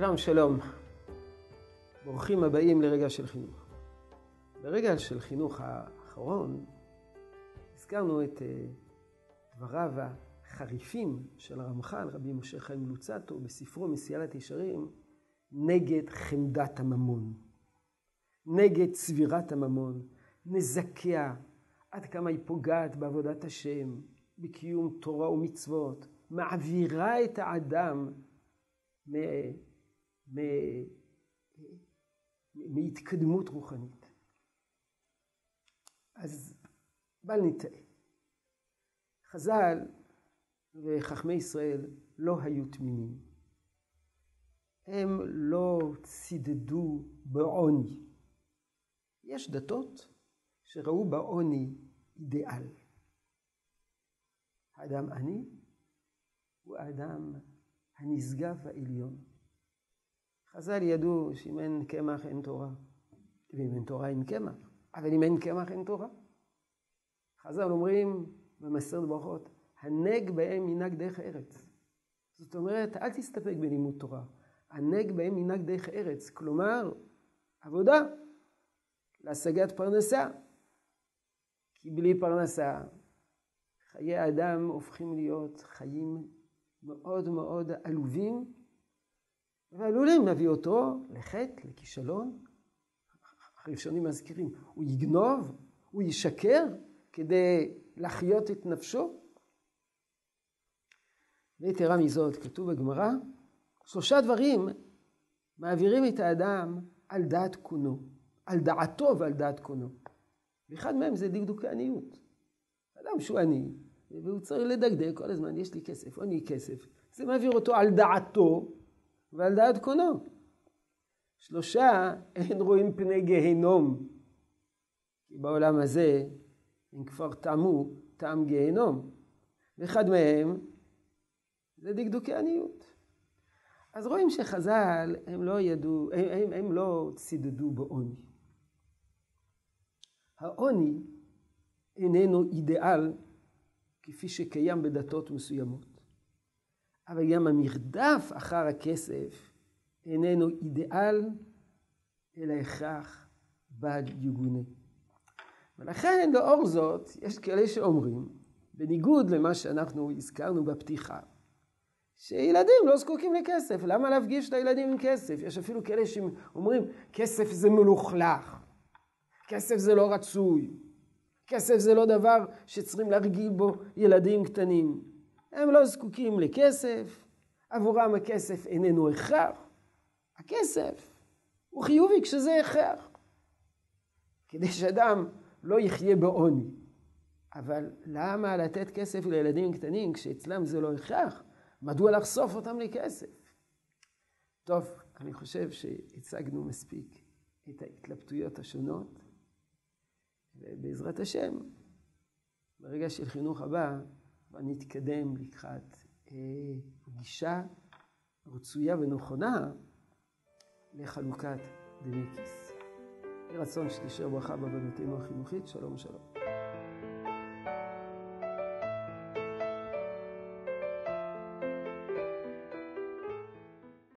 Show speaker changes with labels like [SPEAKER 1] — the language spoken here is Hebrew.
[SPEAKER 1] שלום, שלום. ברוכים הבאים לרגע של חינוך. ברגע של חינוך האחרון הזכרנו את אה, דבריו החריפים של הרמח"ל, רבי משה חיים לוצטו, בספרו מסיילת ישרים, נגד חמדת הממון, נגד צבירת הממון, נזקיה, עד כמה היא פוגעת בעבודת השם, בקיום תורה ומצוות, מעבירה את האדם מהתקדמות רוחנית. אז בל נטעה. חז"ל וחכמי ישראל לא היו תמימים. הם לא צידדו בעוני. יש דתות שראו בעוני אידיאל. האדם עני הוא האדם הנשגב העליון. חז"ל ידעו שאם אין קמח אין תורה, ואם אין תורה אין קמח, אבל אם אין קמח אין תורה. חז"ל אומרים במסרת ברכות, הנג בהם מנהג דרך ארץ. זאת אומרת, אל תסתפק בלימוד תורה, הנג בהם מנהג דרך ארץ, כלומר, עבודה להשגת פרנסה. כי בלי פרנסה, חיי האדם הופכים להיות חיים מאוד מאוד עלובים, ועלולים להביא אותו לחטא, לכישלון. הראשונים מזכירים, הוא יגנוב, הוא ישקר כדי להחיות את נפשו. ויתרה מזאת, כתוב בגמרא, שלושה דברים מעבירים את האדם על דעת קונו, על דעתו ועל דעת קונו. ואחד מהם זה דקדוקי עניות. אדם שהוא עני, והוא צריך לדקדק כל הזמן, יש לי כסף, אין לי כסף. זה מעביר אותו על דעתו ועל דעת קונו. שלושה, אין רואים פני גיהנום. כי בעולם הזה הם כבר טעמו טעם גיהנום. ואחד מהם זה דקדוקי עניות. אז רואים שחז"ל הם לא ידעו, הם, הם, הם לא צידדו בעוני. העוני איננו אידיאל כפי שקיים בדתות מסוימות. אבל גם המרדף אחר הכסף איננו אידיאל, אלא הכרח בל יגונה. ולכן לאור זאת, יש כאלה שאומרים, בניגוד למה שאנחנו הזכרנו בפתיחה, שילדים לא זקוקים לכסף, למה להפגיש את הילדים עם כסף? יש אפילו כאלה שאומרים, כסף זה מלוכלך, כסף זה לא רצוי, כסף זה לא דבר שצריכים להרגיל בו ילדים קטנים. הם לא זקוקים לכסף, עבורם הכסף איננו הכרח. הכסף הוא חיובי כשזה הכרח. כדי שאדם לא יחיה בעוני. אבל למה לתת כסף לילדים קטנים כשאצלם זה לא הכרח? מדוע לחשוף אותם לכסף? טוב, אני חושב שהצגנו מספיק את ההתלבטויות השונות. ובעזרת השם, ברגע של חינוך הבא, נתקדם לקראת אה, גישה רצויה ונכונה לחלוקת דמי כיס. יהי רצון שתשאר ברכה בעבודתנו החינוכית. שלום שלום.